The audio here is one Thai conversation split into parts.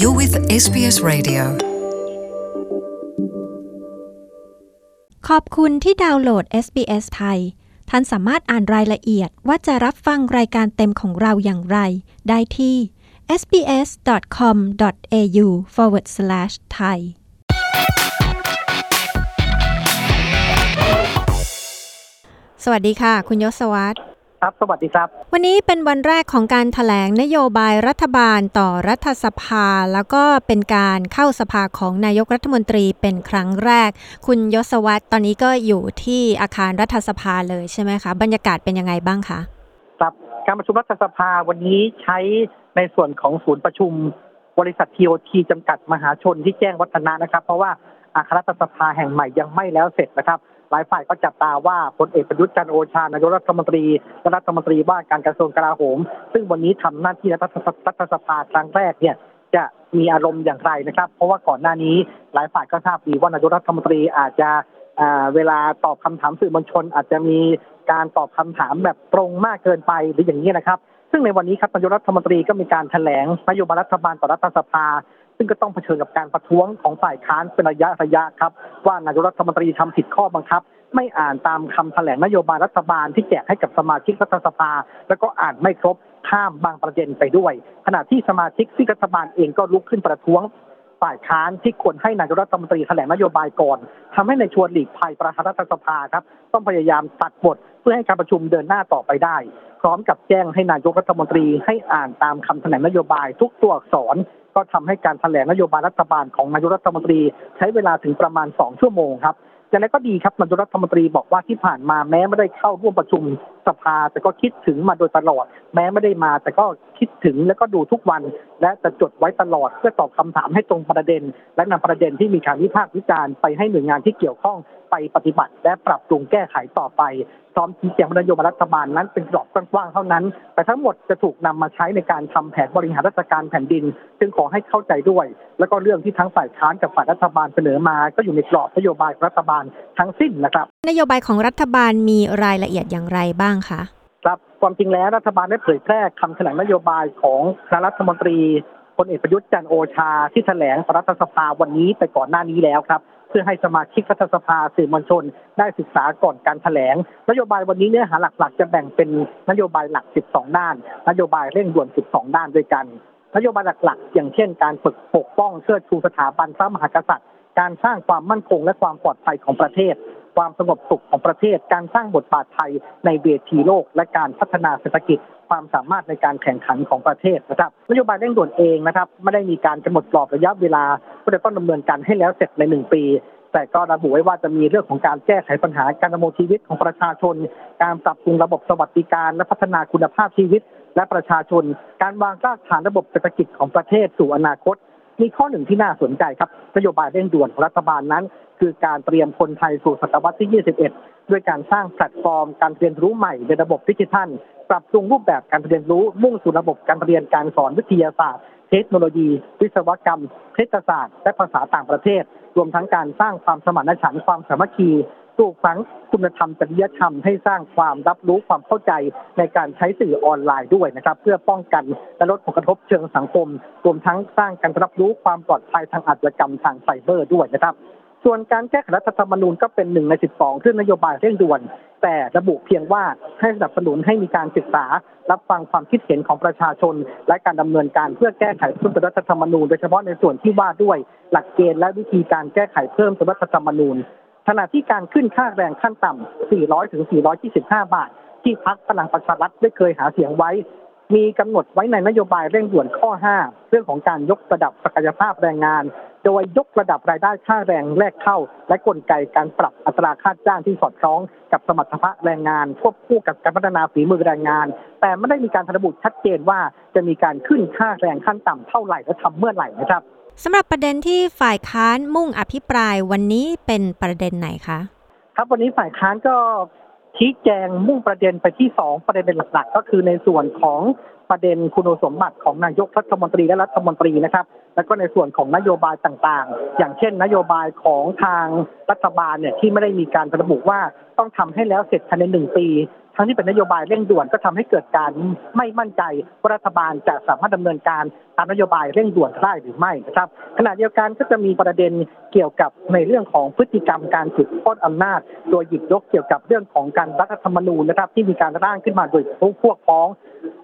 You're with SBS Radio. ขอบคุณที่ดาวน์โหลด SBS ไทย ท่านสามารถอ่านรายละเอียดว่าจะรับฟังรายการเต็มของเราอย่างไร ได้ที่ sbs.com.au forward slash thai สวัสดีค่ะ คุณยศวัตร ครับ สวัสดีครับ วันนี้เป็นวันแรกของการถแถลงนโยบายรัฐบาลต่อรัฐสภา แล้วก็เป็นการเข้าสภาของนายกรัฐมนตรีเป็นครั้งแรก คุณยศวัตรตอนนี้ก็อยู่ที่อาคารรัฐสภาเลยใช่ไหมคะบรรยากาศเป็นยังไงบ้างคะครับการประชุมรัฐสภาวันนี้ใช้ในส่วนของศูนย์ประชุม บริษัททีโอทีจำกัดมหาชนที่แจ้งวัฒนะนะครับ เพราะว่าอาคารรัฐสภาแห่งใหม่ยังไม่แล้วเสร็จนะครับ หลายฝ่ายก็จับตาว่าพลเอกประยุทธ์จันทร์โอชานายกรัฐมนตรีและรัฐมนตรีว่าการกระทรวงกลาโหม ซึ่งวันนี้ทำหน้าที่รัฐรัฐสภาครั้งแรกเนี่ยจะมีอารมณ์อย่างไรนะครับ เพราะว่าก่อนหน้านี้หลายฝ่ายก็ทราบดีว่านายกรัฐมนตรีอาจจะเวลาตอบคำถามสื่อมวลชน อาจจะมีการตอบคำถามแบบตรงมากเกินไปหรืออย่างนี้นะครับ ซึ่งในวันนี้ครับนายกรัฐมนตรีก็มีการแถลงนโยบายรัฐบาลต่อรัฐสภา ซึ่งก็ต้องเผชิญกับการประท้วงของฝ่ายค้านเป็นระยะระยะครับ ว่านายกรัฐมนตรีทำผิดข้อบังคับ ไม่อ่านตามคำแถลงนโยบายรัฐบาลที่แจกให้กับสมาชิกรัฐสภา แล้วก็อ่านไม่ครบข้ามบางประเด็นไปด้วย ขณะที่สมาชิกที่รัฐบาลเองก็ลุกขึ้นประท้วงฝ่ายค้านที่ควรให้นายกรัฐมนตรีแถลงนโยบายก่อนทำให้ในชวนหลีกภัยประธานรัฐสภาครับ ต้องพยายามตัดบทเพื่อให้การประชุมเดินหน้าต่อไปได้ พร้อมกับแจ้งให้นายกรัฐมนตรีให้อ่านตามคำแถลงนโยบายทุกตัวอักษร ก็ทำให้การแถลงนโยบายรัฐบาลของนายกรัฐมนตรีใช้เวลาถึงประมาณ 2 ชั่วโมงครับอย่างไรก็ดีครับนายกรัฐมนตรีบอกว่าที่ผ่านมาแม้ไม่ได้เข้าร่วมประชุมสภา แต่ก็คิดถึงมาโดยตลอด แม้ไม่ได้มา แต่ก็คิดถึงแล้วก็ดูทุกวัน และจะจดไว้ตลอดเพื่อตอบคำถามให้ตรงประเด็น และนำประเด็นที่มีการวิพากษ์วิจารณ์ไปให้หน่วยงานที่เกี่ยวข้องไปปฏิบัติ และปรับปรุงแก้ไขต่อไปพร้อมชี้แจงว่านโยบายรัฐบาลนั้นเป็นกรอบกว้างๆเท่านั้น แต่ทั้งหมดจะถูกนำมาใช้ในการทำแผนบริหารราชการแผ่นดินจึงขอให้เข้าใจด้วย แล้วก็เรื่องที่ทั้งฝ่ายค้านกับฝ่ายรัฐบาลเสนอมา ก็อยู่ในกรอบนโยบายของรัฐบาลทั้งสิ้นนะครับ นโยบายของรัฐบาลมีรายละเอียดอย่างไรบ้างคะครับความจริงแล้วรัฐบาลได้เผยแพร่คำแถลงนโยบายของคณะรัฐมนตรีพลเอกประยุทธ์จันทร์โอชาที่แถลงต่อรัฐสภาวันนี้ไปก่อนหน้านี้แล้วครับเพื่อให้สมาชิกรัฐสภาสื่อมวลชน ได้ศึกษาก่อนการแถลง นโยบายวันนี้เนื้อหาหลักๆ จะแบ่งเป็นนโยบายหลัก 12 ด้าน นโยบายเร่งด่วน 12 ด้านด้วยกัน นโยบายหลักๆ อย่างเช่น การฝึกปกป้องเชิดชูสถาบันพระมหากษัตริย์ การสร้างความมั่นคงและความปลอดภัยของประเทศ ความสงบสุขของประเทศ การสร้างบทบาทไทยในเวทีโลก และการพัฒนาเศรษฐกิจความสามารถในการแข่งขันของประเทศนะครับนโยบายเร่งด่วนเองนะครับไม่ได้มีการกำหนดกรอบระยะเวลาก็จะต้องดำเนินการให้แล้วเสร็จในหนึ่งปีแต่ก็ระบุไว้ว่าจะมีเรื่องของการแก้ไขปัญหาการดำรงชีวิตของประชาชน การปรับปรุงระบบสวัสดิการ และพัฒนาคุณภาพชีวิต และประชาชน การวางรากฐานระบบเศรษฐกิจของประเทศสู่อนาคต มีข้อหนึ่งที่น่าสนใจครับนโยบายเร่งด่วนของรัฐบาลนั้น คือการเตรียมคนไทยสู่ศตวรรษที่ 21 ด้วยการสร้างแพลตฟอร์ม การเรียนรู้ใหม่ในระบบดิจิทัล ปรับปรุงรูปแบบการเรียนรู้มุ่งสู่ระบบการเรียนการสอนวิทยาศาสตร์ เทคโนโลยี วิศวกรรมเทคศาสตร์ และภาษาต่างประเทศ รวมทั้งการสร้างความสมานฉันท์ความสามัคคี ปลูกฝังคุณธรรมจริยธรรมให้สร้างความรับรู้ความเข้าใจในการใช้สื่อออนไลน์ด้วยนะครับ เพื่อป้องกันและลดผลกระทบเชิงสังคม รวมทั้งสร้างการรับรู้ความปลอดภัยทางอาชญากรรมทางไซเบอร์ด้วยนะครับ ส่วนการแก้ไขรัฐธรรมนูญก็เป็นหนึ่งใน 12ที่นนโยบายเร่งด่วน แต่ระบุเพียงว่าให้สนับสนุนให้มีการศึกษา รับฟังความคิดเห็นของประชาชน และการดำเนินการเพื่อแก้ไขเพิ่มรัฐธรรมนูญโดยเฉพาะในส่วนที่ว่าด้วย หลักเกณฑ์และวิธีการแก้ไขเพิ่มเติมรัฐธรรมนูญ ขณะที่การขึ้นค่าแรงขั้นต่ำ 400 ถึง 425 บาท ที่พักพลังประชารัฐได้เคยหาเสียงไว้ มีกำหนดไว้ในนโยบายเร่งด่วนข้อ 5 เรื่องของการยกระดับศักยภาพแรงงาน โดยยกระดับรายได้ค่าแรงแรกเข้า และกลไกการปรับอัตราค่าจ้างที่สอดคล้องกับสมรรถภาพแรงงานควบคู่กับการพัฒนาฝีมือแรงงาน แต่ไม่ได้มีการระบุชัดเจนว่าจะมีการขึ้นค่าแรงขั้นต่ำเท่าไหร่และทำเมื่อไหร่นะครับ สำหรับประเด็นที่ฝ่ายค้านมุ่งอภิปรายวันนี้เป็นประเด็นไหนคะ ครับวันนี้ฝ่ายค้านก็ชี้แจงมุ่งประเด็นไปที่สองประเด็นเป็นหลักๆ ก็คือในส่วนของประเด็นคุณสมบัติของนายกรัฐมนตรีและรัฐมนตรีนะครับ แล้วก็ในส่วนของนโยบายต่างๆ อย่างเช่น นโยบายของทางรัฐบาลเนี่ยที่ไม่ได้มีการระบุว่าต้องทำให้แล้วเสร็จภายในหนึ่งปี ทั้งที่เป็นนโยบายเร่งด่วนก็ทำให้เกิดการไม่มั่นใจว่ารัฐบาลจะสามารถดำเนินการตามนโยบายเร่งด่วนได้หรือไม่นะครับขณะเดียวกันก็จะมีประเด็นเกี่ยวกับในเรื่องของพฤติกรรมการสืบทอดอำนาจ โดยหยิบยกเกี่ยวกับเรื่องของการรัฐธรรมนูญนะครับที่มีการร่างขึ้นมาโดยพวกพ้อง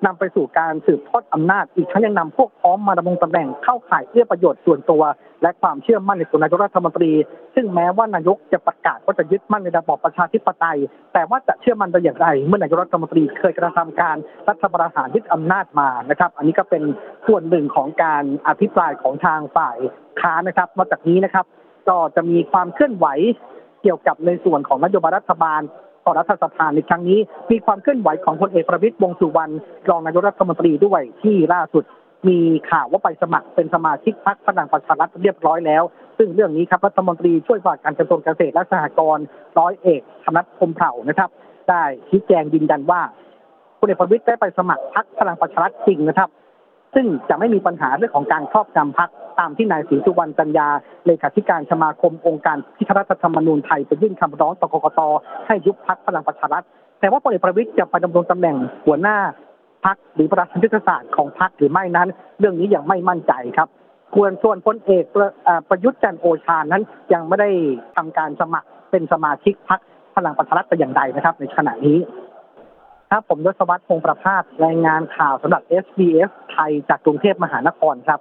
นำไปสู่การสืบทอดอำนาจ อีกทั้งยังนำพวกพ้องมาดำรงตำแหน่งเข้าข่ายเอื้อประโยชน์ส่วนตัว และความเชื่อมั่นในตัวนายกรัฐมนตรี ซึ่งแม้ว่านายกจะประกาศว่าจะยึดมั่นในระบอบประชาธิปไตย แต่ว่าจะเชื่อมั่นได้อย่างไร เมื่อนายกรัฐมนตรีเคยกระทำการรัฐประหารยึดอำนาจมานะครับ อันนี้ก็เป็นส่วนหนึ่งของการอภิปรายของทางฝ่ายค้านนะครับนอกจากนี้นะครับ ก็จะมีความเคลื่อนไหวเกี่ยวกับในส่วนของนโยบายรัฐบาล ต่อรัฐสภาในครั้งนี้ มีความเคลื่อนไหวของพลเอกประวิตรวงสุวรรณรองนายกรัฐมนตรีด้วยที่ล่าสุดมีข่าวว่าไปสมัครเป็นสมาชิกพรรคพลังประชารัฐเรียบร้อยแล้ว ซึ่งเรื่องนี้ครับรัฐมนตรีช่วยว่าการกระทรวงเกษตรและสหกรณ์ร้อยเอกธนัทพมเผ่านะครับ ได้ชี้แจงยืนยันว่าพลเอกประวิตรได้ไปสมัครพรรคพลังประชารัฐจริงนะครับ ซึ่งจะไม่มีปัญหาเรื่องของการครอบงำพัก ตามที่นายศรีสุวรรณจันยาเลขาธิการสมาคมองค์การพิทักษ์รัฐธรรมนูญไทยไปยื่นคำร้องต่อกกตให้ยุบพักพลังประชารัฐ แต่ว่าพลเอกประวิตรจะไปดำรงตำแหน่งหัวหน้าพักหรือประธานยุทธศาสตร์ของพักหรือไม่นั้น เรื่องนี้ยังไม่มั่นใจครับควรส่วนพลเอกประยุทธ์จันโอชานั้นยังไม่ได้ทำการสมัครเป็นสมาชิกพักพลังประชารัฐแต่อย่างใดนะครับ ในขณะนี้ครับผมยศวัฒน์พงประภาสรายงานข่าวสำหรับ SBS ไทยจากกรุงเทพมหานครครับ